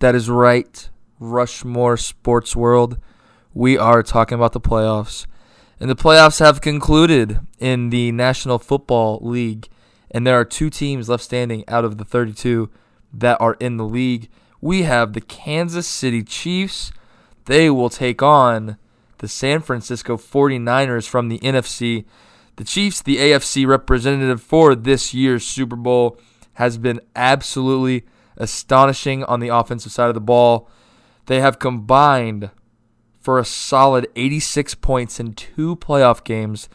that is right. Rushmore Sports World. We are talking about the playoffs. And the playoffs have concluded in the National Football League. And there are two teams left standing out of the 32 that are in the league. We have the Kansas City Chiefs. They will take on the San Francisco 49ers from the NFC. The Chiefs, the AFC representative for this year's Super Bowl, has been absolutely astonishing on the offensive side of the ball. They have combined for a solid 86 points in two playoff games,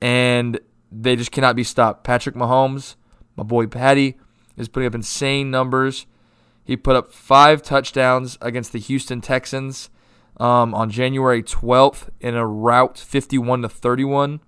and they just cannot be stopped. Patrick Mahomes, my boy Patty, is putting up insane numbers. He put up five touchdowns against the Houston Texans um, on January 12th in a rout 51 to 31.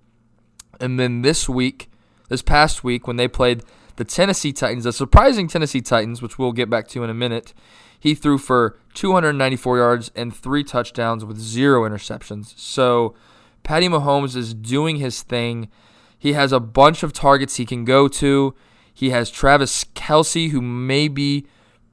And then this week, this past week, when they played the Tennessee Titans, the surprising Tennessee Titans, which we'll get back to in a minute, he threw for 294 yards and three touchdowns with zero interceptions. So Patty Mahomes is doing his thing. He has a bunch of targets he can go to. He has Travis Kelce, who may be,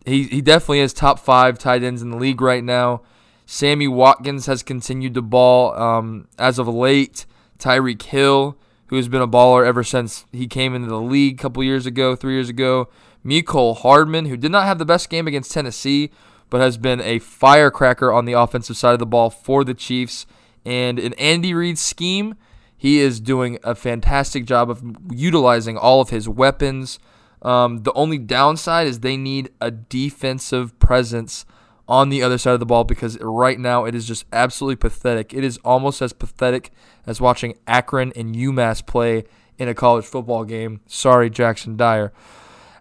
he, he definitely is top five tight ends in the league right now. Sammy Watkins has continued to ball um, as of late. Tyreek Hill, who has been a baller ever since he came into the league a couple years ago, three years ago. Mecole Hardman, who did not have the best game against Tennessee, but has been a firecracker on the offensive side of the ball for the Chiefs. And in Andy Reid's scheme, he is doing a fantastic job of utilizing all of his weapons. Um, the only downside is they need a defensive presence on the other side of the ball because right now it is just absolutely pathetic. It is almost as pathetic as watching Akron and UMass play in a college football game. Sorry, Jackson Dyer.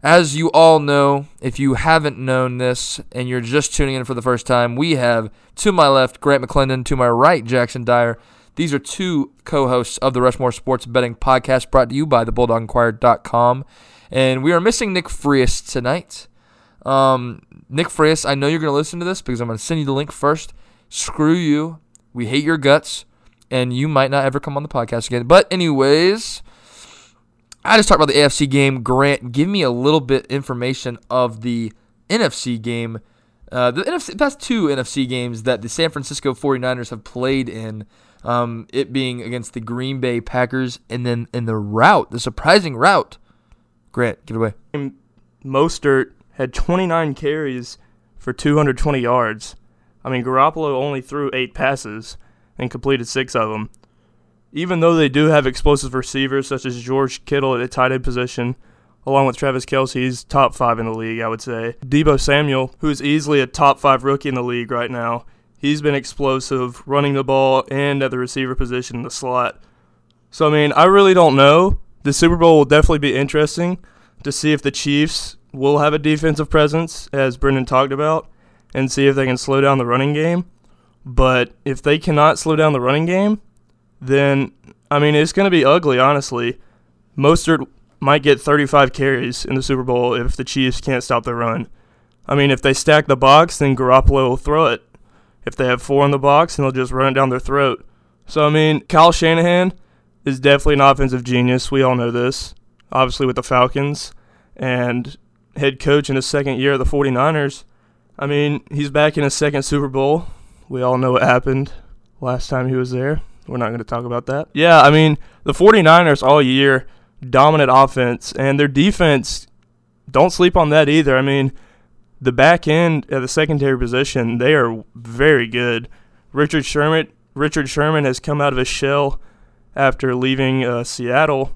As you all know, if you haven't known this and you're just tuning in for the first time, we have to my left Grant McClendon, to my right Jackson Dyer. These are two co hosts of the Rushmore Sports Betting Podcast brought to you by the thebulldoginquirer.com. And we are missing Nick Frias tonight. Um, Nick Frias, I know you're going to listen to this because I'm going to send you the link first. Screw you. We hate your guts. And you might not ever come on the podcast again. But, anyways, I just talked about the AFC game. Grant, give me a little bit information of the NFC game. Uh, the NFC, past two NFC games that the San Francisco 49ers have played in, um, it being against the Green Bay Packers, and then in the route, the surprising route. Grant, give it away. Mostert had 29 carries for 220 yards. I mean, Garoppolo only threw eight passes and completed six of them even though they do have explosive receivers such as George Kittle at the tight end position, along with Travis Kelce, he's top five in the league, I would say. Deebo Samuel, who is easily a top five rookie in the league right now, he's been explosive running the ball and at the receiver position in the slot. So, I mean, I really don't know. The Super Bowl will definitely be interesting to see if the Chiefs will have a defensive presence, as Brendan talked about, and see if they can slow down the running game. But if they cannot slow down the running game, then I mean it's going to be ugly. Honestly, Mostert might get 35 carries in the Super Bowl if the Chiefs can't stop the run. I mean, if they stack the box, then Garoppolo will throw it. If they have four in the box, then they'll just run it down their throat. So I mean, Kyle Shanahan is definitely an offensive genius. We all know this. Obviously, with the Falcons and head coach in his second year of the 49ers. I mean, he's back in his second Super Bowl. We all know what happened last time he was there. We're not going to talk about that. Yeah, I mean, the 49ers all year, dominant offense, and their defense, don't sleep on that either. I mean, the back end at the secondary position, they are very good. Richard Sherman, Richard Sherman has come out of his shell after leaving uh, Seattle,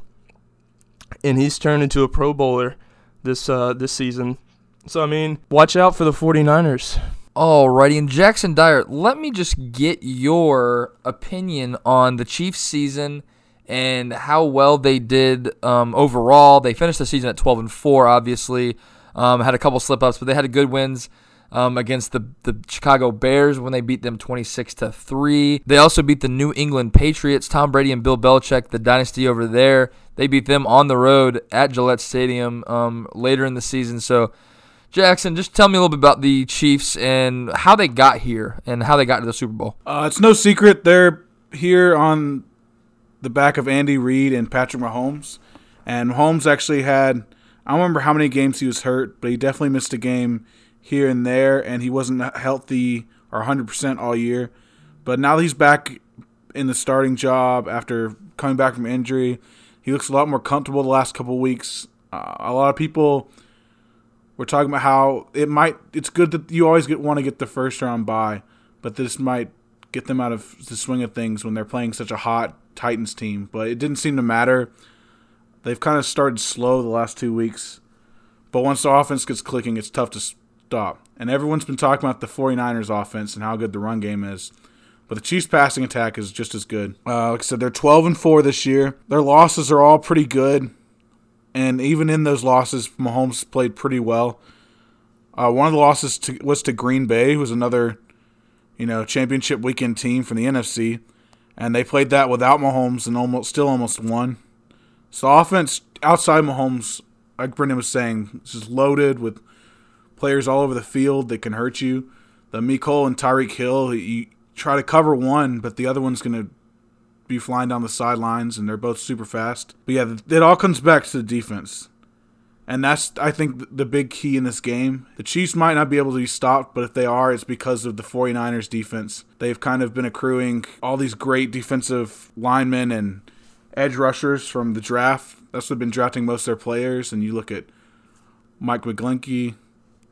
and he's turned into a Pro Bowler this uh, this season. So I mean, watch out for the 49ers. Alrighty, and Jackson Dyer, let me just get your opinion on the Chiefs season and how well they did um, overall. They finished the season at 12 and 4, obviously. Um, had a couple slip ups, but they had good wins um, against the, the Chicago Bears when they beat them 26 to 3. They also beat the New England Patriots, Tom Brady and Bill Belichick, the dynasty over there. They beat them on the road at Gillette Stadium um, later in the season. So, Jackson, just tell me a little bit about the Chiefs and how they got here and how they got to the Super Bowl. Uh, it's no secret they're here on the back of Andy Reid and Patrick Mahomes. And Mahomes actually had I don't remember how many games he was hurt, but he definitely missed a game here and there, and he wasn't healthy or 100% all year. But now that he's back in the starting job after coming back from injury, he looks a lot more comfortable the last couple weeks. Uh, a lot of people were talking about how it might. It's good that you always get want to get the first round bye, but this might get them out of the swing of things when they're playing such a hot Titans team. But it didn't seem to matter. They've kind of started slow the last two weeks, but once the offense gets clicking, it's tough to And everyone's been talking about the 49ers offense and how good the run game is. But the Chiefs' passing attack is just as good. Uh, like I said, they're 12 and 4 this year. Their losses are all pretty good. And even in those losses, Mahomes played pretty well. Uh, one of the losses to, was to Green Bay, who was another, you know, championship weekend team from the NFC, and they played that without Mahomes and almost still almost won. So offense outside Mahomes, like Brendan was saying, is loaded with players all over the field that can hurt you. The Mecole and Tyreek Hill, you try to cover one, but the other one's going to be flying down the sidelines, and they're both super fast. But yeah, it all comes back to the defense. And that's, I think, the big key in this game. The Chiefs might not be able to be stopped, but if they are, it's because of the 49ers defense. They've kind of been accruing all these great defensive linemen and edge rushers from the draft. That's what been drafting most of their players. And you look at Mike McGlinchey,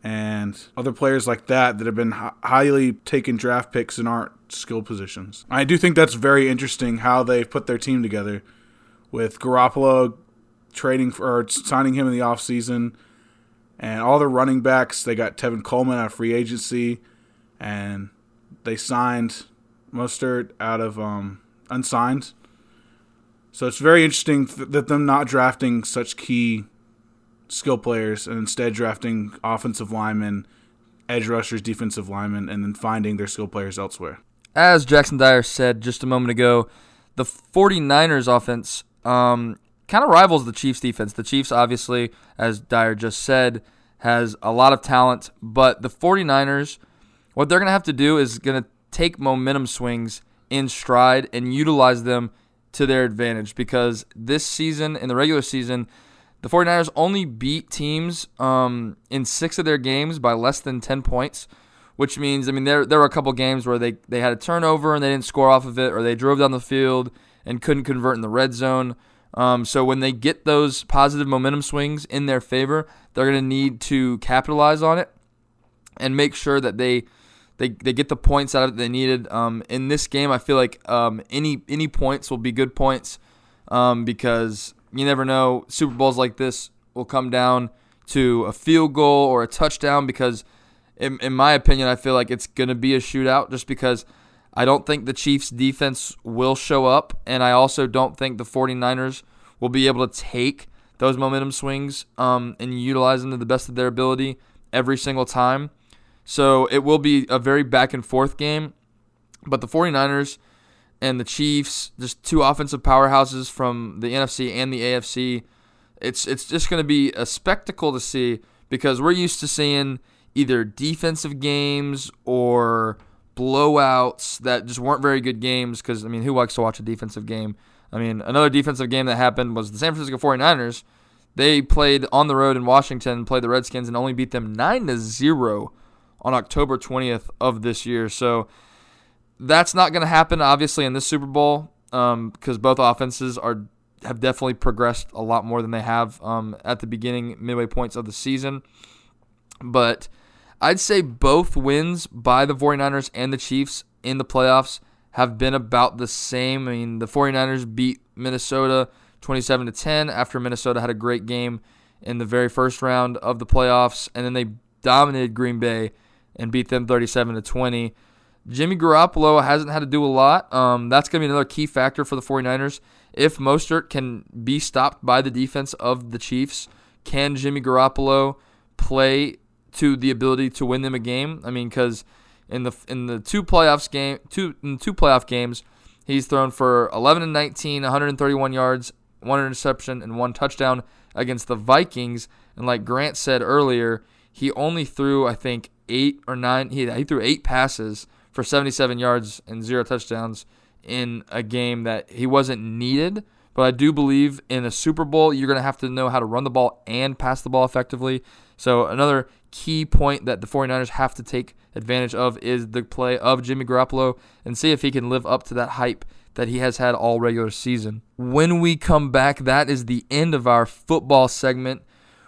and other players like that that have been highly taken draft picks and aren't skill positions. I do think that's very interesting how they've put their team together with Garoppolo trading for or signing him in the offseason and all the running backs. They got Tevin Coleman out of free agency and they signed Mostert out of um, unsigned. So it's very interesting that them not drafting such key skill players and instead drafting offensive linemen, edge rushers, defensive linemen, and then finding their skill players elsewhere. As Jackson Dyer said just a moment ago, the 49ers offense um, kind of rivals the Chiefs defense. The Chiefs, obviously, as Dyer just said, has a lot of talent, but the 49ers, what they're going to have to do is going to take momentum swings in stride and utilize them to their advantage because this season, in the regular season, the 49ers only beat teams um, in six of their games by less than 10 points, which means, I mean, there, there were a couple games where they, they had a turnover and they didn't score off of it, or they drove down the field and couldn't convert in the red zone. Um, so when they get those positive momentum swings in their favor, they're going to need to capitalize on it and make sure that they they, they get the points out of it they needed. Um, in this game, I feel like um, any any points will be good points um, because you never know. Super Bowls like this will come down to a field goal or a touchdown because, in, in my opinion, I feel like it's going to be a shootout just because I don't think the Chiefs' defense will show up, and I also don't think the 49ers will be able to take those momentum swings um, and utilize them to the best of their ability every single time. So it will be a very back and forth game. But the 49ers and the Chiefs, just two offensive powerhouses from the NFC and the AFC. It's it's just going to be a spectacle to see because we're used to seeing either defensive games or blowouts that just weren't very good games because I mean, who likes to watch a defensive game? I mean, another defensive game that happened was the San Francisco 49ers. They played on the road in Washington, played the Redskins and only beat them 9 to 0 on October 20th of this year. So that's not going to happen, obviously, in this Super Bowl because um, both offenses are have definitely progressed a lot more than they have um, at the beginning, midway points of the season. But I'd say both wins by the 49ers and the Chiefs in the playoffs have been about the same. I mean, the 49ers beat Minnesota 27 to 10 after Minnesota had a great game in the very first round of the playoffs and then they dominated Green Bay and beat them 37 to 20. Jimmy Garoppolo hasn't had to do a lot. Um, that's going to be another key factor for the 49ers. If Mostert can be stopped by the defense of the Chiefs, can Jimmy Garoppolo play to the ability to win them a game? I mean, because in the in the two playoffs game, two in two playoff games, he's thrown for 11 and 19, 131 yards, one interception, and one touchdown against the Vikings. And like Grant said earlier, he only threw I think eight or nine. He he threw eight passes for 77 yards and zero touchdowns in a game that he wasn't needed, But I do believe in a Super Bowl, you're going to have to know how to run the ball and pass the ball effectively. So, another key point that the 49ers have to take advantage of is the play of Jimmy Garoppolo and see if he can live up to that hype that he has had all regular season. When we come back, that is the end of our football segment.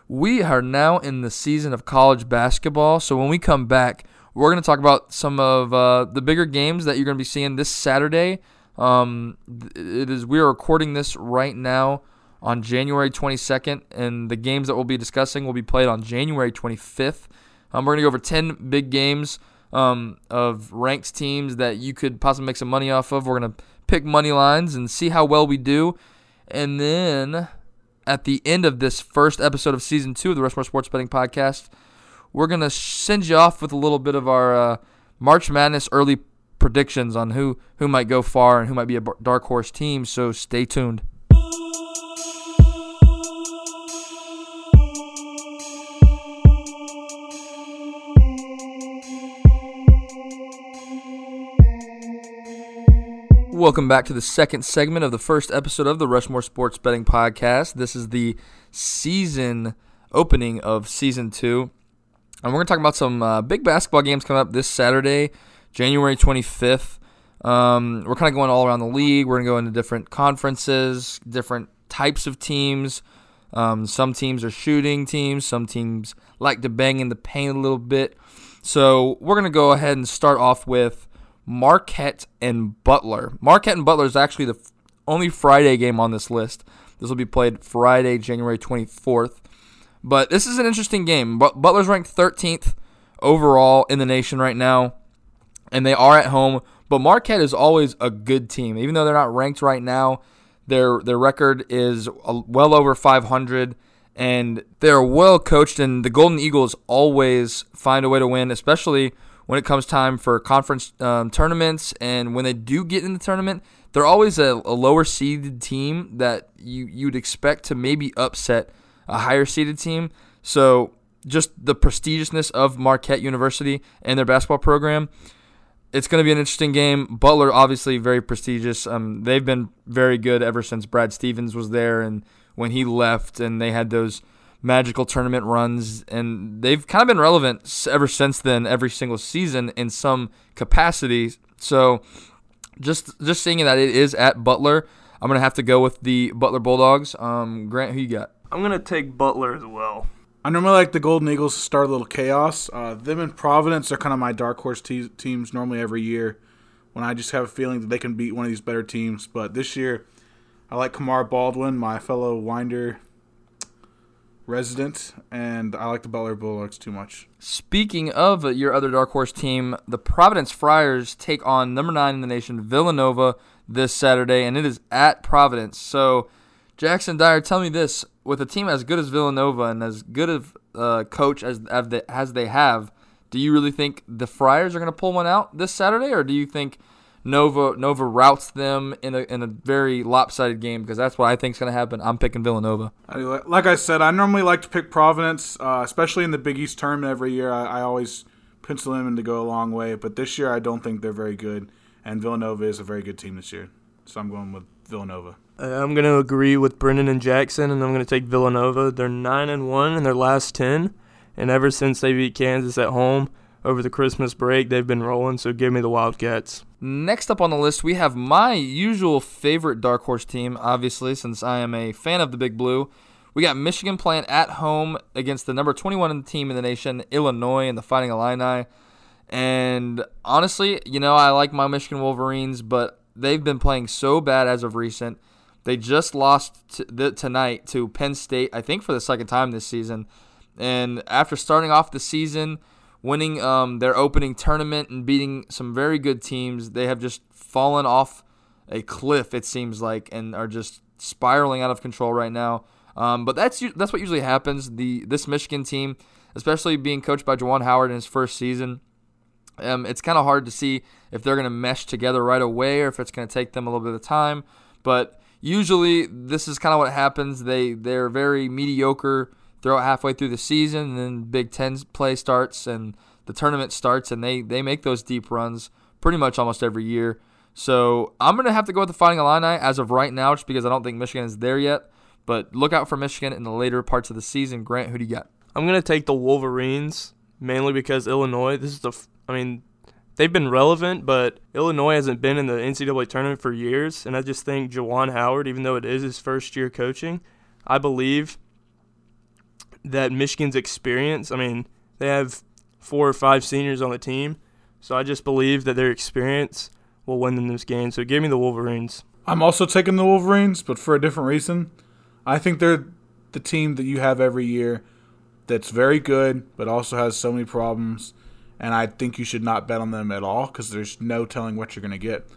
We are now in the season of college basketball. So, when we come back, we're going to talk about some of uh, the bigger games that you're going to be seeing this Saturday. Um, it is we are recording this right now on January 22nd, and the games that we'll be discussing will be played on January 25th. Um, we're going to go over 10 big games um, of ranked teams that you could possibly make some money off of. We're going to pick money lines and see how well we do. And then at the end of this first episode of season two of the Rushmore Sports Betting Podcast, we're to send you off with a little bit of our uh, March Madness early predictions on who, who might go far and who might be a dark horse team. So stay tuned. Welcome back to the second segment of the first episode of the Rushmore Sports Betting Podcast. This is the season opening of season two. And we're going to talk about some uh, big basketball games coming up this Saturday, January 25th. Um, we're kind of going all around the league. We're going to go into different conferences, different types of teams. Um, some teams are shooting teams. Some teams like to bang in the paint a little bit. So we're going to go ahead and start off with Marquette and Butler. Marquette and Butler is actually the only Friday game on this list. This will be played Friday, January 24th. But this is an interesting game. But Butler's ranked 13th overall in the nation right now, and they are at home. But Marquette is always a good team, even though they're not ranked right now. Their their record is well over 500, and they're well coached. And the Golden Eagles always find a way to win, especially when it comes time for conference um, tournaments. And when they do get in the tournament, they're always a, a lower seeded team that you you'd expect to maybe upset a higher seeded team. So just the prestigiousness of Marquette University and their basketball program. It's going to be an interesting game. Butler, obviously, very prestigious. Um, they've been very good ever since Brad Stevens was there, and when he left, and they had those magical tournament runs, and they've kind of been relevant ever since then, every single season in some capacity. So, just just seeing that it is at Butler, I'm gonna have to go with the Butler Bulldogs. Um, Grant, who you got? I'm gonna take Butler as well. I normally like the Golden Eagles to start a little chaos. Uh, them and Providence are kind of my dark horse te- teams normally every year when I just have a feeling that they can beat one of these better teams. But this year, I like Kamar Baldwin, my fellow Winder resident, and I like the Butler Bulldogs too much. Speaking of your other dark horse team, the Providence Friars take on number nine in the nation, Villanova, this Saturday, and it is at Providence. So, Jackson Dyer, tell me this: with a team as good as Villanova and as good of a uh, coach as as they have, do you really think the Friars are going to pull one out this Saturday, or do you think Nova Nova routs them in a in a very lopsided game? Because that's what I think is going to happen. I'm picking Villanova. Like I said, I normally like to pick Providence, uh, especially in the Big East tournament every year. I, I always pencil them in to go a long way, but this year I don't think they're very good, and Villanova is a very good team this year. So I'm going with Villanova. I'm going to agree with Brendan and Jackson, and I'm going to take Villanova. They're nine and one in their last ten, and ever since they beat Kansas at home over the Christmas break, they've been rolling. So give me the Wildcats. Next up on the list, we have my usual favorite dark horse team. Obviously, since I am a fan of the Big Blue, we got Michigan playing at home against the number 21 team in the nation, Illinois, and the Fighting Illini. And honestly, you know, I like my Michigan Wolverines, but they've been playing so bad as of recent. They just lost t- tonight to Penn State, I think, for the second time this season. And after starting off the season, winning um, their opening tournament and beating some very good teams, they have just fallen off a cliff, it seems like, and are just spiraling out of control right now. Um, but that's that's what usually happens. The this Michigan team, especially being coached by Juwan Howard in his first season, um, it's kind of hard to see if they're going to mesh together right away or if it's going to take them a little bit of time. But usually this is kind of what happens. They they're very mediocre throughout halfway through the season, and then Big Ten play starts and the tournament starts, and they they make those deep runs pretty much almost every year. So I'm gonna have to go with the Fighting Illini as of right now, just because I don't think Michigan is there yet. But look out for Michigan in the later parts of the season. Grant, who do you got? I'm gonna take the Wolverines mainly because Illinois. This is the. I mean, they've been relevant, but Illinois hasn't been in the NCAA tournament for years, and I just think Juwan Howard, even though it is his first year coaching, I believe that Michigan's experience. I mean, they have four or five seniors on the team, so I just believe that their experience will win them this game. So give me the Wolverines. I'm also taking the Wolverines, but for a different reason. I think they're the team that you have every year that's very good, but also has so many problems. And I think you should not bet on them at all because there's no telling what you're going to get.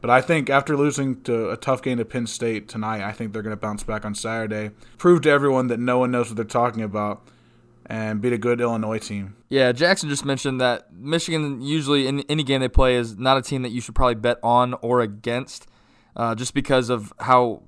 But I think after losing to a tough game to Penn State tonight, I think they're going to bounce back on Saturday, prove to everyone that no one knows what they're talking about, and beat a good Illinois team. Yeah, Jackson just mentioned that Michigan usually in any game they play is not a team that you should probably bet on or against, uh, just because of how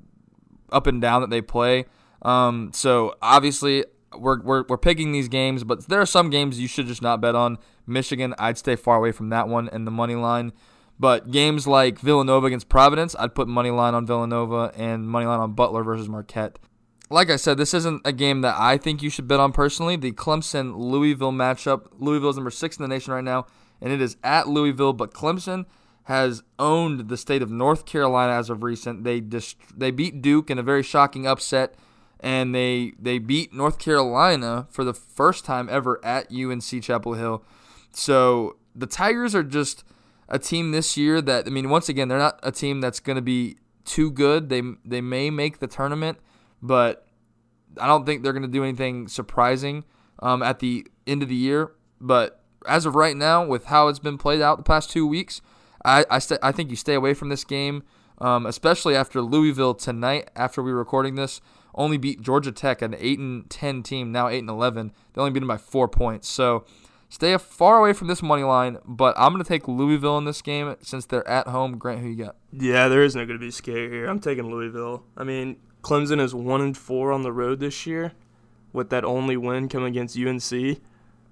up and down that they play. Um, so obviously we're, we're we're picking these games, but there are some games you should just not bet on. Michigan, I'd stay far away from that one and the money line. But games like Villanova against Providence, I'd put money line on Villanova and money line on Butler versus Marquette. Like I said, this isn't a game that I think you should bet on personally. The Clemson Louisville matchup. Louisville's number six in the nation right now, and it is at Louisville. But Clemson has owned the state of North Carolina as of recent. They dist- they beat Duke in a very shocking upset, and they they beat North Carolina for the first time ever at UNC Chapel Hill. So the Tigers are just a team this year that I mean, once again, they're not a team that's going to be too good. They they may make the tournament, but I don't think they're going to do anything surprising um, at the end of the year. But as of right now, with how it's been played out the past two weeks, I I, st- I think you stay away from this game, um, especially after Louisville tonight. After we were recording this, only beat Georgia Tech, an eight and ten team, now eight and eleven. They only beat them by four points. So stay far away from this money line. But I'm going to take Louisville in this game since they're at home. Grant, who you got? Yeah, there is no going to be scare here. I'm taking Louisville. I mean, Clemson is one and four on the road this year, with that only win coming against UNC,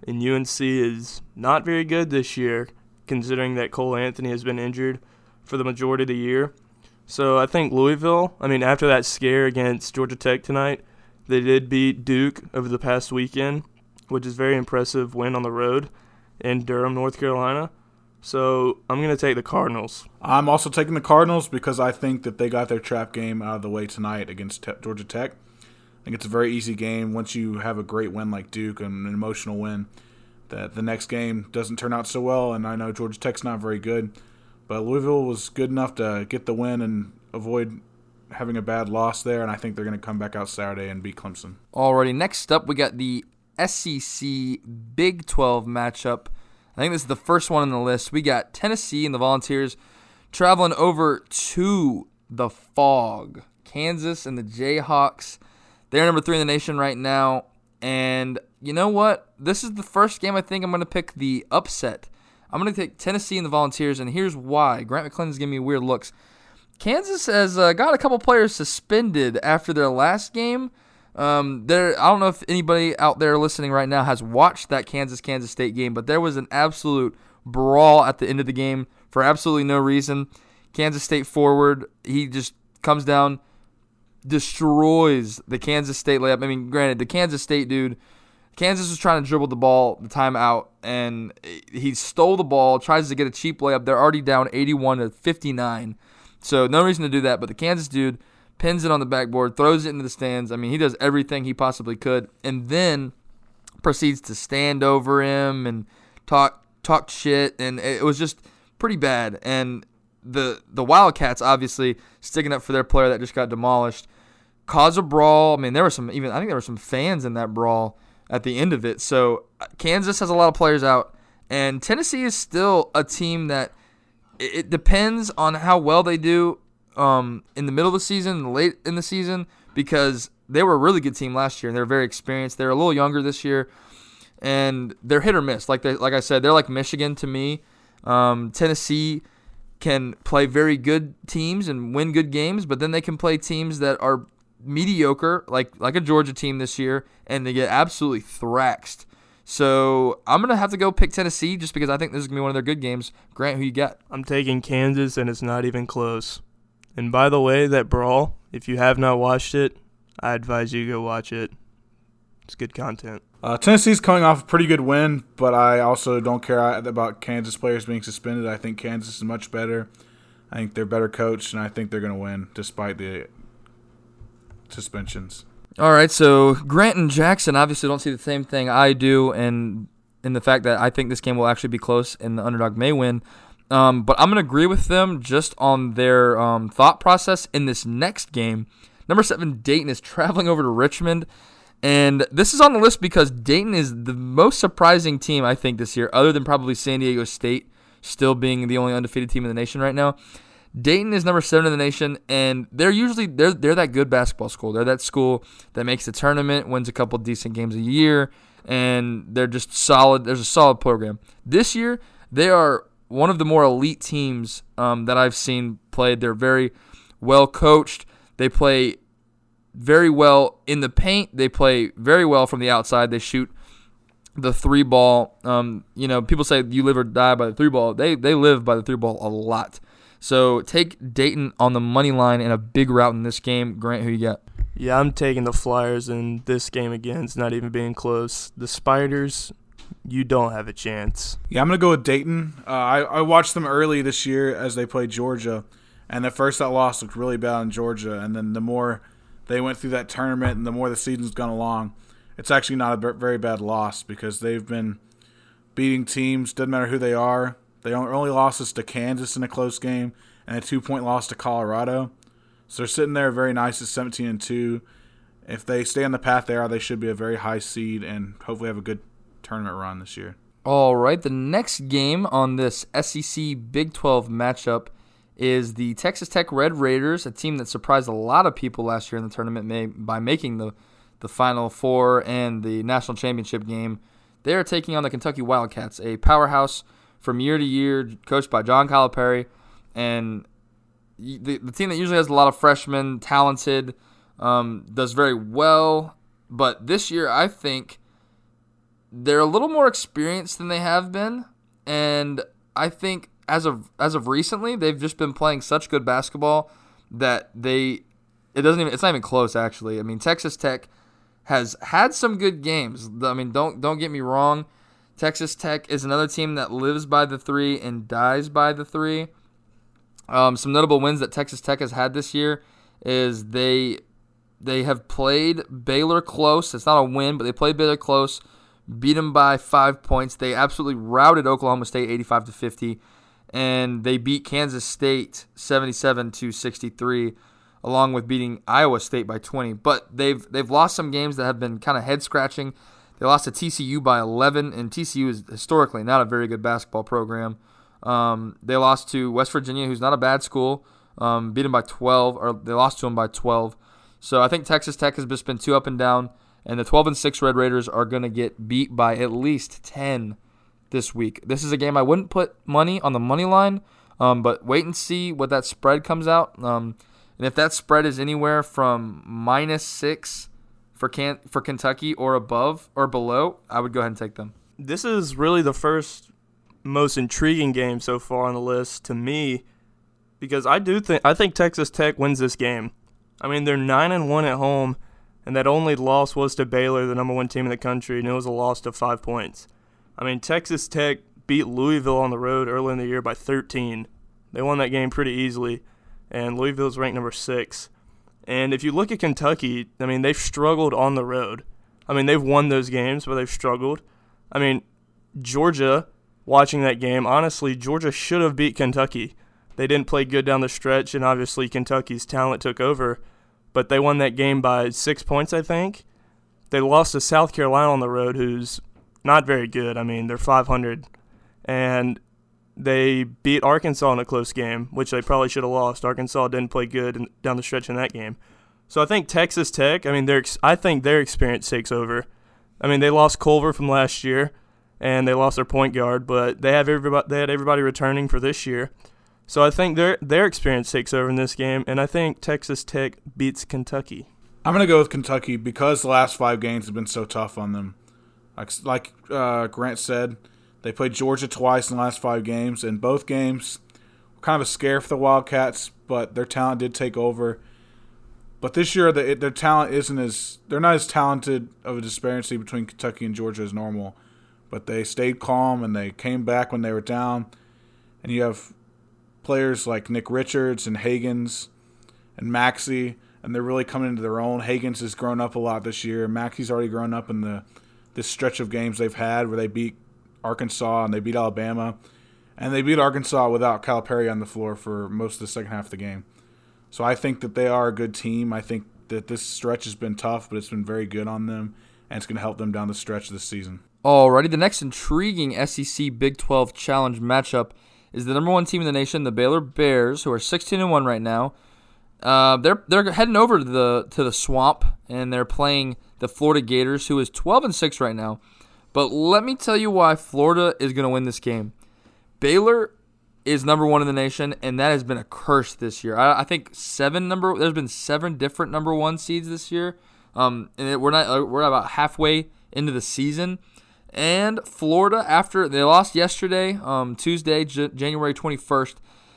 and UNC is not very good this year, considering that Cole Anthony has been injured for the majority of the year. So I think Louisville. I mean, after that scare against Georgia Tech tonight, they did beat Duke over the past weekend, which is very impressive win on the road in Durham, North Carolina. So I'm going to take the Cardinals. I'm also taking the Cardinals because I think that they got their trap game out of the way tonight against Te- Georgia Tech. I think it's a very easy game once you have a great win like Duke and an emotional win. That the next game doesn't turn out so well, and I know Georgia Tech's not very good, but Louisville was good enough to get the win and avoid having a bad loss there, and I think they're going to come back out Saturday and beat Clemson. Alrighty, next up we got the SEC Big 12 matchup. I think this is the first one on the list. We got Tennessee and the Volunteers traveling over to the Phog. Kansas and the Jayhawks. They're number three in the nation right now. And you know what? This is the first game I think I'm going to pick the upset. I'm going to take Tennessee and the Volunteers, and here's why. Grant McClellan's giving me weird looks. Kansas has uh, got a couple players suspended after their last game. Um, there, I don't know if anybody out there listening right now has watched that Kansas Kansas State game, but there was an absolute brawl at the end of the game for absolutely no reason. Kansas State forward, he just comes down, destroys the Kansas State layup. I mean, granted, the Kansas State dude, Kansas was trying to dribble the ball, the timeout, and he stole the ball, tries to get a cheap layup. They're already down 81 to 59. So no reason to do that. But the Kansas dude pins it on the backboard, throws it into the stands. I mean, he does everything he possibly could, and then proceeds to stand over him and talk talk shit, and it was just pretty bad. And the the Wildcats obviously sticking up for their player that just got demolished, caused a brawl. I mean, there were some even I think there were some fans in that brawl at the end of it. So Kansas has a lot of players out, and Tennessee is still a team that it, it depends on how well they do um, in the middle of the season, late in the season, because they were a really good team last year and they're very experienced. They're a little younger this year, and they're hit or miss. Like they, like I said, they're like Michigan to me. Um, Tennessee can play very good teams and win good games, but then they can play teams that are mediocre, like like a Georgia team this year, and they get absolutely thrashed. So I'm gonna have to go pick Tennessee just because I think this is gonna be one of their good games. Grant, who you got? I'm taking Kansas, and it's not even close. And by the way, that brawl, if you have not watched it, I advise you go watch it. It's good content. Uh, Tennessee's coming off a pretty good win, but I also don't care about Kansas players being suspended. I think Kansas is much better. I think they're better coached, and I think they're going to win despite the suspensions. All right, so Grant and Jackson obviously don't see the same thing I do, and in the fact that I think this game will actually be close and the underdog may win. Um, but I'm going to agree with them just on their um, thought process in this next game. Number seven, Dayton is traveling over to Richmond. And this is on the list because Dayton is the most surprising team, I think, this year, other than probably San Diego State still being the only undefeated team in the nation right now. Dayton is number seven in the nation, and they're usually they're they're that good basketball school. They're that school that makes the tournament, wins a couple decent games a year, and they're just solid. There's a solid program. This year, they are one of the more elite teams um, that I've seen played. They're very well coached. They play very well in the paint. They play very well from the outside. They shoot the three ball. Um, you know, people say you live or die by the three ball. They they live by the three ball a lot. So take Dayton on the money line in a big route in this game. Grant, who you got? Yeah, I'm taking the Flyers in this game again. It's not even being close. The Spiders, you don't have a chance. Yeah, I'm gonna go with Dayton. Uh, I I watched them early this year as they played Georgia, and at first that loss looked really bad in Georgia, and then the more they went through that tournament and the more the season's gone along, it's actually not a very bad loss because they've been beating teams. Doesn't matter who they are. They only losses to Kansas in a close game and a two point loss to Colorado. So they're sitting there very nice at 17 and 2. If they stay on the path they are, they should be a very high seed and hopefully have a good tournament run this year. All right, the next game on this SEC Big 12 matchup is the Texas Tech Red Raiders, a team that surprised a lot of people last year in the tournament by making the, the Final Four and the national championship game. They are taking on the Kentucky Wildcats, a powerhouse from year to year, coached by John Calipari, and the, the team that usually has a lot of freshmen, talented, um, does very well. But this year, I think they're a little more experienced than they have been, and I think as of as of recently, they've just been playing such good basketball that they it doesn't even it's not even close actually. I mean, Texas Tech has had some good games. I mean, don't don't get me wrong. Texas Tech is another team that lives by the three and dies by the three. Um, some notable wins that Texas Tech has had this year is they they have played Baylor close. It's not a win, but they played Baylor close, beat them by five points. They absolutely routed Oklahoma State 85 to 50, and they beat Kansas State 77 to 63, along with beating Iowa State by 20. But they've they've lost some games that have been kind of head scratching. They lost to TCU by 11, and TCU is historically not a very good basketball program. Um, they lost to West Virginia, who's not a bad school, um, beat them by 12, or they lost to them by 12. So I think Texas Tech has just been too up and down, and the 12 and 6 Red Raiders are going to get beat by at least 10 this week. This is a game I wouldn't put money on the money line, um, but wait and see what that spread comes out. Um, and if that spread is anywhere from minus six for can for Kentucky or above or below, I would go ahead and take them. This is really the first most intriguing game so far on the list to me because I do think I think Texas Tech wins this game. I mean, they're 9 and 1 at home and that only loss was to Baylor, the number 1 team in the country, and it was a loss of 5 points. I mean, Texas Tech beat Louisville on the road early in the year by 13. They won that game pretty easily, and Louisville's ranked number 6. And if you look at Kentucky, I mean, they've struggled on the road. I mean, they've won those games, but they've struggled. I mean, Georgia, watching that game, honestly, Georgia should have beat Kentucky. They didn't play good down the stretch, and obviously Kentucky's talent took over, but they won that game by six points, I think. They lost to South Carolina on the road, who's not very good. I mean, they're 500. And they beat Arkansas in a close game, which they probably should have lost. Arkansas didn't play good down the stretch in that game. So I think Texas Tech. I mean, their I think their experience takes over. I mean, they lost Culver from last year, and they lost their point guard, but they have everybody. They had everybody returning for this year. So I think their their experience takes over in this game, and I think Texas Tech beats Kentucky. I'm gonna go with Kentucky because the last five games have been so tough on them. Like, like uh, Grant said, they played Georgia twice in the last five games, and both games were kind of a scare for the Wildcats, but their talent did take over. But this year, the, their talent isn't as they're not as talented of a disparity between Kentucky and Georgia as normal. But they stayed calm and they came back when they were down. And you have players like Nick Richards and Hagans and Maxey, and they're really coming into their own. Hagans has grown up a lot this year. Maxey's already grown up in the this stretch of games they've had where they beat Arkansas and they beat Alabama, and they beat Arkansas without Calipari on the floor for most of the second half of the game. So I think that they are a good team. I think that this stretch has been tough, but it's been very good on them, and it's going to help them down the stretch this season. Alrighty, the next intriguing SEC Big 12 Challenge matchup is the number one team in the nation, the Baylor Bears, who are 16 and one right now. Uh, they're they're heading over to the to the swamp, and they're playing the Florida Gators, who is 12 and six right now. But let me tell you why Florida is going to win this game. Baylor is number one in the nation, and that has been a curse this year. I, I think seven number. There's been seven different number one seeds this year, um, and it, we're not uh, we're about halfway into the season. And Florida, after they lost yesterday, um, Tuesday, J- January 21st,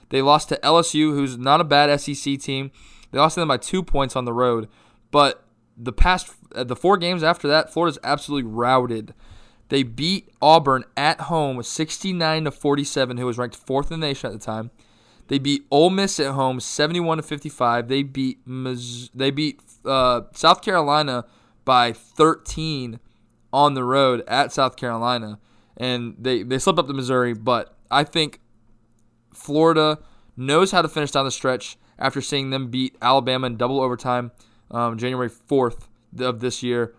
they lost to LSU, who's not a bad SEC team. They lost to them by two points on the road, but the past uh, the four games after that, Florida's absolutely routed. They beat Auburn at home 69 to 47, who was ranked fourth in the nation at the time. They beat Ole Miss at home 71 to 55. They beat they beat uh, South Carolina by 13 on the road at South Carolina, and they they slipped up to Missouri. But I think Florida knows how to finish down the stretch after seeing them beat Alabama in double overtime um, January 4th of this year.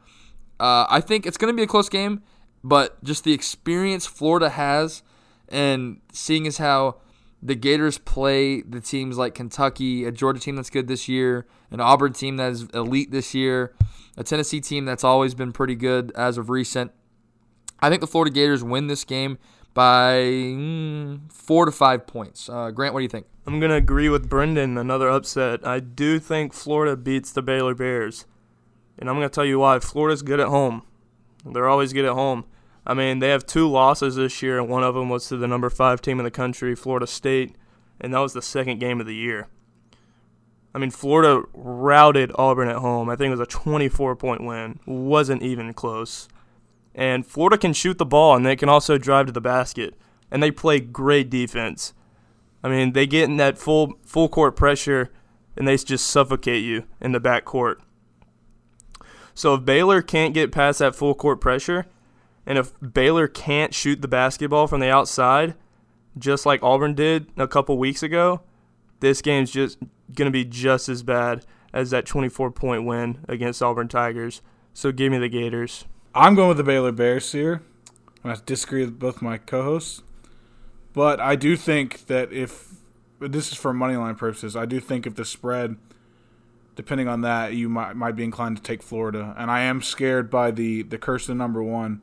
Uh, I think it's going to be a close game. But just the experience Florida has, and seeing as how the Gators play the teams like Kentucky, a Georgia team that's good this year, an Auburn team that is elite this year, a Tennessee team that's always been pretty good as of recent. I think the Florida Gators win this game by mm, four to five points. Uh, Grant, what do you think? I'm going to agree with Brendan. Another upset. I do think Florida beats the Baylor Bears. And I'm going to tell you why. Florida's good at home. They're always good at home. I mean, they have two losses this year, and one of them was to the number five team in the country, Florida State, and that was the second game of the year. I mean, Florida routed Auburn at home. I think it was a 24 point win. Wasn't even close. And Florida can shoot the ball, and they can also drive to the basket. And they play great defense. I mean, they get in that full full court pressure, and they just suffocate you in the back court. So if Baylor can't get past that full court pressure, and if Baylor can't shoot the basketball from the outside, just like Auburn did a couple weeks ago, this game's just going to be just as bad as that 24 point win against Auburn Tigers. So give me the Gators. I'm going with the Baylor Bears here. I disagree with both my co hosts. But I do think that if this is for money line purposes, I do think if the spread, depending on that, you might might be inclined to take Florida. And I am scared by the, the curse of number one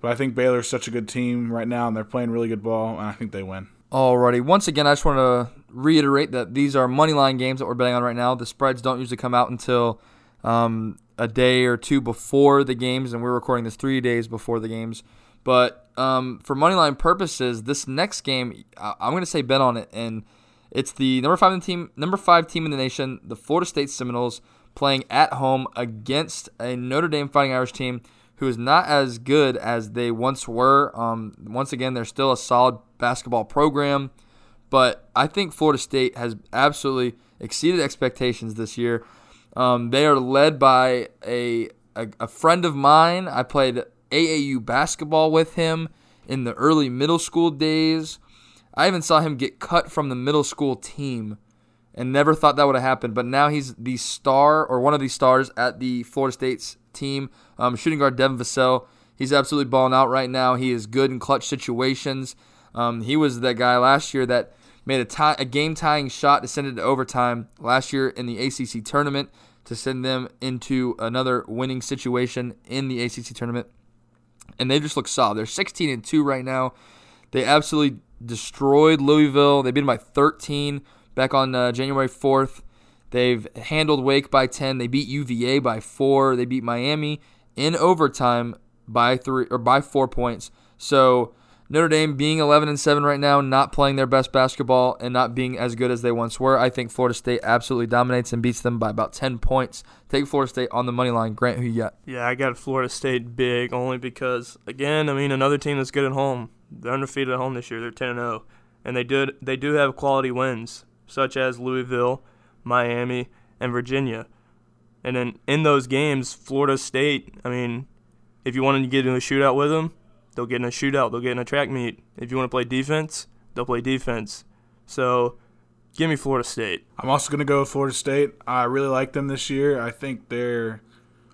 but I think Baylor's such a good team right now, and they're playing really good ball, and I think they win. Alrighty. Once again, I just want to reiterate that these are money line games that we're betting on right now. The spreads don't usually come out until um, a day or two before the games, and we're recording this three days before the games. But um, for money line purposes, this next game, I'm going to say bet on it, and it's the number five team, number five team in the nation, the Florida State Seminoles, playing at home against a Notre Dame Fighting Irish team who is not as good as they once were. Um, once again, they're still a solid basketball program, but I think Florida State has absolutely exceeded expectations this year. Um, they are led by a, a, a friend of mine. I played AAU basketball with him in the early middle school days. I even saw him get cut from the middle school team and never thought that would have happened. But now he's the star or one of the stars at the Florida State's team. Um, shooting guard Devin Vassell, he's absolutely balling out right now. He is good in clutch situations. Um, he was that guy last year that made a, tie, a game tying shot to send it to overtime last year in the ACC tournament to send them into another winning situation in the ACC tournament. And they just look solid. They're 16 and 2 right now. They absolutely destroyed Louisville. They beat them by 13 back on uh, January 4th. They've handled Wake by 10. They beat UVA by 4. They beat Miami in overtime by three or by four points. So Notre Dame being 11 and 7 right now, not playing their best basketball and not being as good as they once were, I think Florida State absolutely dominates and beats them by about 10 points. Take Florida State on the money line. Grant, who you got? Yeah, I got Florida State big only because again, I mean, another team that's good at home. They're undefeated at home this year. They're 10 and 0, and they did they do have quality wins such as Louisville, Miami, and Virginia. And then in those games, Florida State, I mean, if you want to get in a shootout with them, they'll get in a shootout. They'll get in a track meet. If you want to play defense, they'll play defense. So give me Florida State. I'm also going to go with Florida State. I really like them this year. I think they're.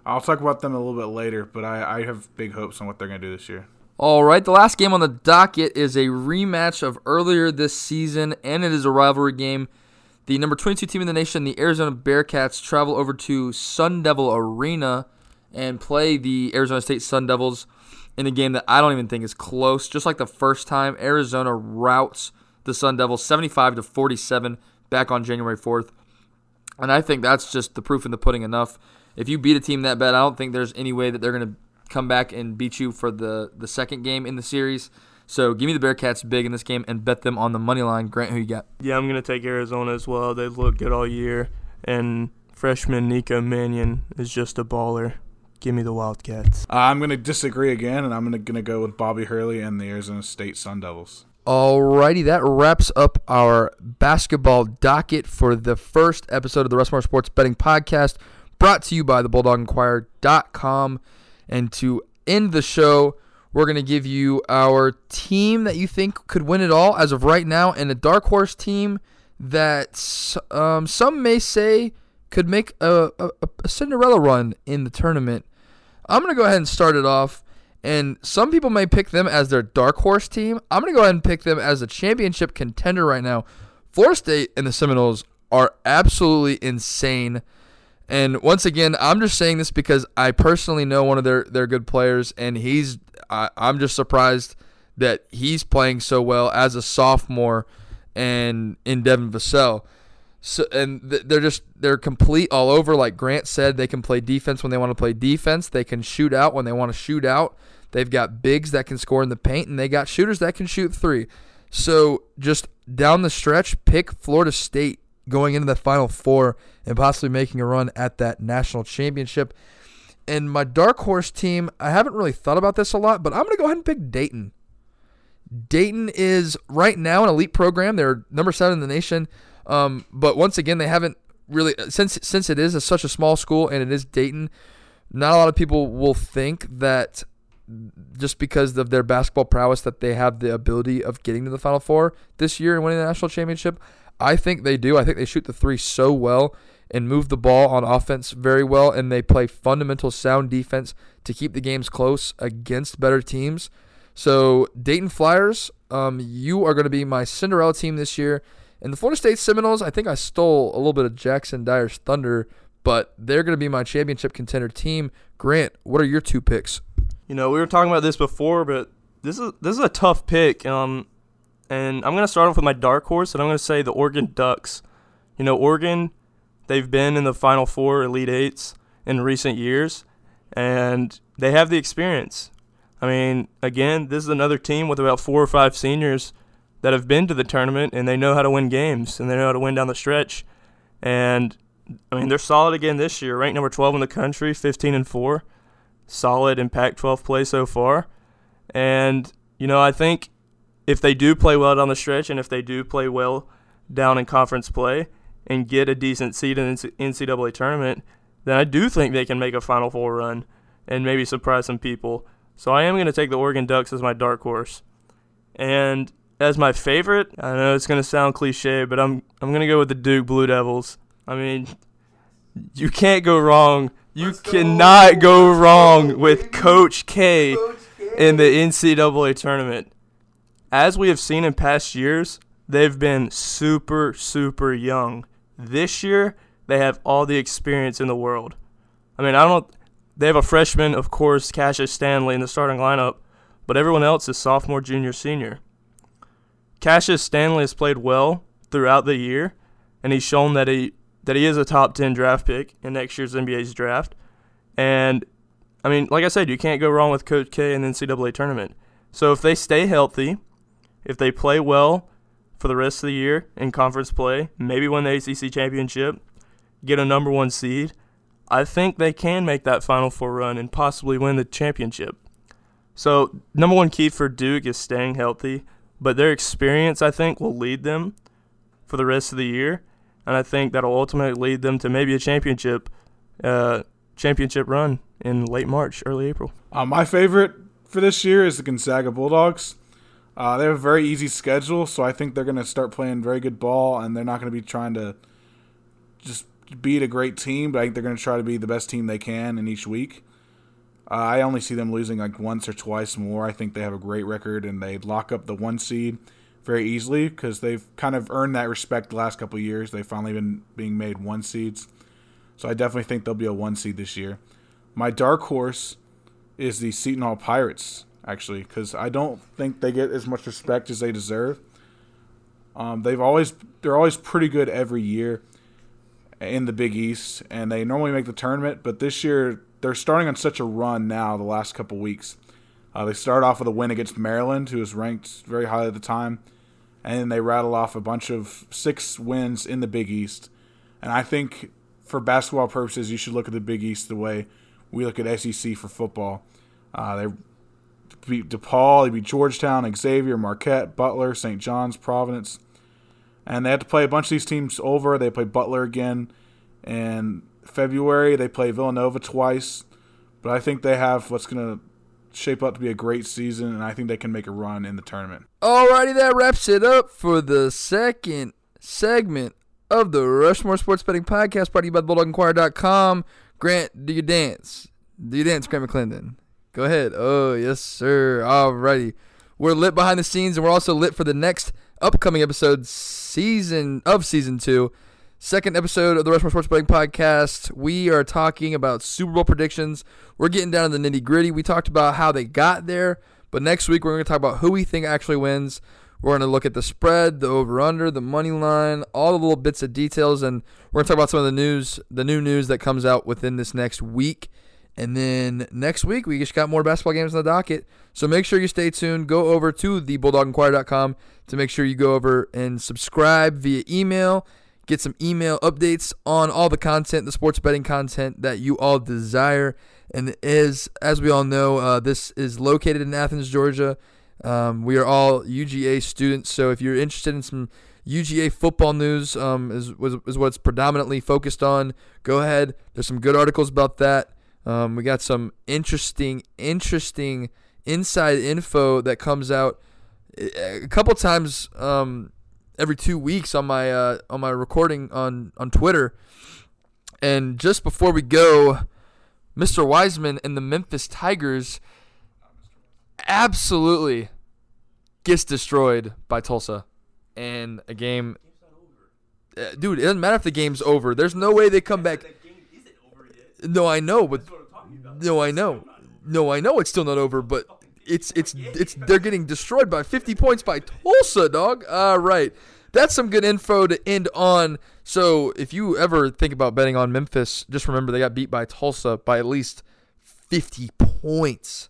I'll talk about them a little bit later, but I, I have big hopes on what they're going to do this year. All right, the last game on the docket is a rematch of earlier this season, and it is a rivalry game. The number 22 team in the nation, the Arizona Bearcats, travel over to Sun Devil Arena and play the Arizona State Sun Devils in a game that I don't even think is close. Just like the first time, Arizona routes the Sun Devils 75 to 47 back on January 4th. And I think that's just the proof in the pudding enough. If you beat a team that bad, I don't think there's any way that they're going to come back and beat you for the, the second game in the series. So give me the Bearcats big in this game and bet them on the money line. Grant, who you got? Yeah, I'm gonna take Arizona as well. They look good all year, and freshman Nico Mannion is just a baller. Give me the Wildcats. I'm going to disagree again, and I'm going to go with Bobby Hurley and the Arizona State Sun Devils. Alrighty, that wraps up our basketball docket for the first episode of the Rushmore Sports Betting Podcast, brought to you by the BulldogInquirer.com. And to end the show, we're going to give you our team that you think could win it all as of right now, and a dark horse team that um, some may say could make a, a, a Cinderella run in the tournament. I'm going to go ahead and start it off. And some people may pick them as their dark horse team. I'm going to go ahead and pick them as a championship contender right now. Florida State and the Seminoles are absolutely insane. And once again, I'm just saying this because I personally know one of their, their good players, and he's I, I'm just surprised that he's playing so well as a sophomore and in Devin Vassell. So and they're just they're complete all over. Like Grant said, they can play defense when they want to play defense. They can shoot out when they want to shoot out. They've got bigs that can score in the paint, and they got shooters that can shoot three. So just down the stretch, pick Florida State going into the Final Four and possibly making a run at that national championship. And my dark horse team, I haven't really thought about this a lot, but I'm going to go ahead and pick Dayton. Dayton is right now an elite program. They're number seven in the nation. Um, but once again, they haven't really since since it is a, such a small school and it is Dayton. Not a lot of people will think that just because of their basketball prowess that they have the ability of getting to the Final Four this year and winning the national championship. I think they do. I think they shoot the three so well and move the ball on offense very well, and they play fundamental sound defense to keep the games close against better teams. So, Dayton Flyers, um, you are going to be my Cinderella team this year. And the Florida State Seminoles, I think I stole a little bit of Jackson Dyer's thunder, but they're going to be my championship contender team. Grant, what are your two picks? You know, we were talking about this before, but this is this is a tough pick. Um, and I'm going to start off with my dark horse, and I'm going to say the Oregon Ducks. You know, Oregon They've been in the Final Four, Elite Eights in recent years, and they have the experience. I mean, again, this is another team with about four or five seniors that have been to the tournament, and they know how to win games, and they know how to win down the stretch. And I mean, they're solid again this year, ranked number 12 in the country, 15 and four, solid in Pac-12 play so far. And you know, I think if they do play well down the stretch, and if they do play well down in conference play, and get a decent seed in the NCAA tournament, then I do think they can make a Final Four run and maybe surprise some people. So I am going to take the Oregon Ducks as my dark horse. And as my favorite, I know it's going to sound cliche, but I'm I'm going to go with the Duke Blue Devils. I mean, you can't go wrong. You Let's cannot go, go wrong with Coach K, Coach K in the NCAA tournament. As we have seen in past years, they've been super, super young. This year, they have all the experience in the world. I mean, I don't. They have a freshman, of course, Cassius Stanley in the starting lineup, but everyone else is sophomore, junior, senior. Cassius Stanley has played well throughout the year, and he's shown that he that he is a top 10 draft pick in next year's NBA's draft. And I mean, like I said, you can't go wrong with Coach K in the NCAA tournament. So if they stay healthy, if they play well for the rest of the year in conference play, maybe win the ACC championship, get a number one seed, I think they can make that Final Four run and possibly win the championship. So number one key for Duke is staying healthy, but their experience, I think, will lead them for the rest of the year, and I think that'll ultimately lead them to maybe a championship, uh, championship run in late March, early April. Uh, my favorite for this year is the Gonzaga Bulldogs. Uh, they have a very easy schedule, so I think they're going to start playing very good ball, and they're not going to be trying to just beat a great team, but I think they're going to try to be the best team they can in each week. Uh, I only see them losing like once or twice more. I think they have a great record, and they lock up the one seed very easily because they've kind of earned that respect the last couple years. They've finally been being made one seeds, so I definitely think they'll be a one seed this year. My dark horse is the Seton Hall Pirates, actually, because I don't think they get as much respect as they deserve. Um, they've always they're always pretty good every year in the Big East, and they normally make the tournament. But this year they're starting on such a run now. The last couple weeks, uh, they start off with a win against Maryland, who was ranked very high at the time, and then they rattle off a bunch of six wins in the Big East. And I think for basketball purposes, you should look at the Big East the way we look at SEC for football. Uh, they beat DePaul, they beat Georgetown, Xavier, Marquette, Butler, St. John's, Providence. And they have to play a bunch of these teams over. They play Butler again in February. They play Villanova twice. But I think they have what's going to shape up to be a great season, and I think they can make a run in the tournament. Alrighty, that wraps it up for the second segment of the Rushmore Sports Betting Podcast, brought to you by BulldogInquirer.com. Grant, do you dance? Do you dance, Grant McClendon? Go ahead. Oh, yes, sir. Alrighty. We're lit behind the scenes, and we're also lit for the next upcoming episode, season of season two. Second episode of the Rushmore Sports Betting Podcast. We are talking about Super Bowl predictions. We're getting down to the nitty gritty. We talked about how they got there, but next week we're going to talk about who we think actually wins. We're going to look at the spread, the over under, the money line, all the little bits of details, and we're going to talk about some of the news, the new news that comes out within this next week. And then next week, we just got more basketball games on the docket. So make sure you stay tuned. Go over to the thebulldoginquirer.com to make sure you go over and subscribe via email. Get some email updates on all the content, the sports betting content that you all desire. And as as we all know, uh, this is located in Athens, Georgia. Um, we are all UGA students, so if you're interested in some UGA football news, um, is, is what it's predominantly focused on. Go ahead. There's some good articles about that. Um, we got some interesting, interesting inside info that comes out a couple times um, every two weeks on my uh, on my recording on on Twitter. And just before we go, Mr. Wiseman and the Memphis Tigers absolutely gets destroyed by Tulsa, and a game. Uh, dude, it doesn't matter if the game's over. There's no way they come back. No, I know, but no, I know, no, I know it's still not over. But it's it's it's they're getting destroyed by 50 points by Tulsa, dog. All right, that's some good info to end on. So if you ever think about betting on Memphis, just remember they got beat by Tulsa by at least 50 points.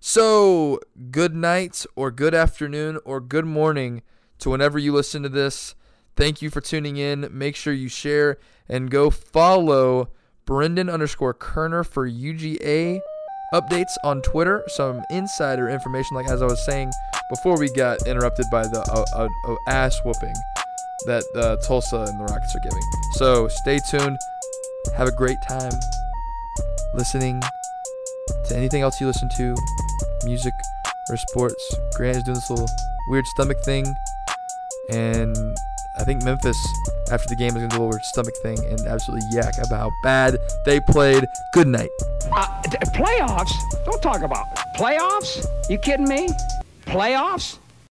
So good night, or good afternoon, or good morning to whenever you listen to this. Thank you for tuning in. Make sure you share and go follow Brendan underscore Kerner for UGA updates on Twitter. Some insider information, like as I was saying before we got interrupted by the uh, uh, uh, ass whooping that uh, Tulsa and the Rockets are giving. So stay tuned. Have a great time listening to anything else you listen to, music or sports. Grant is doing this little weird stomach thing, and I think Memphis after the game is going to do a little stomach thing and absolutely yak about how bad they played. Good night. Uh, playoffs? Don't talk about playoffs. You kidding me? Playoffs?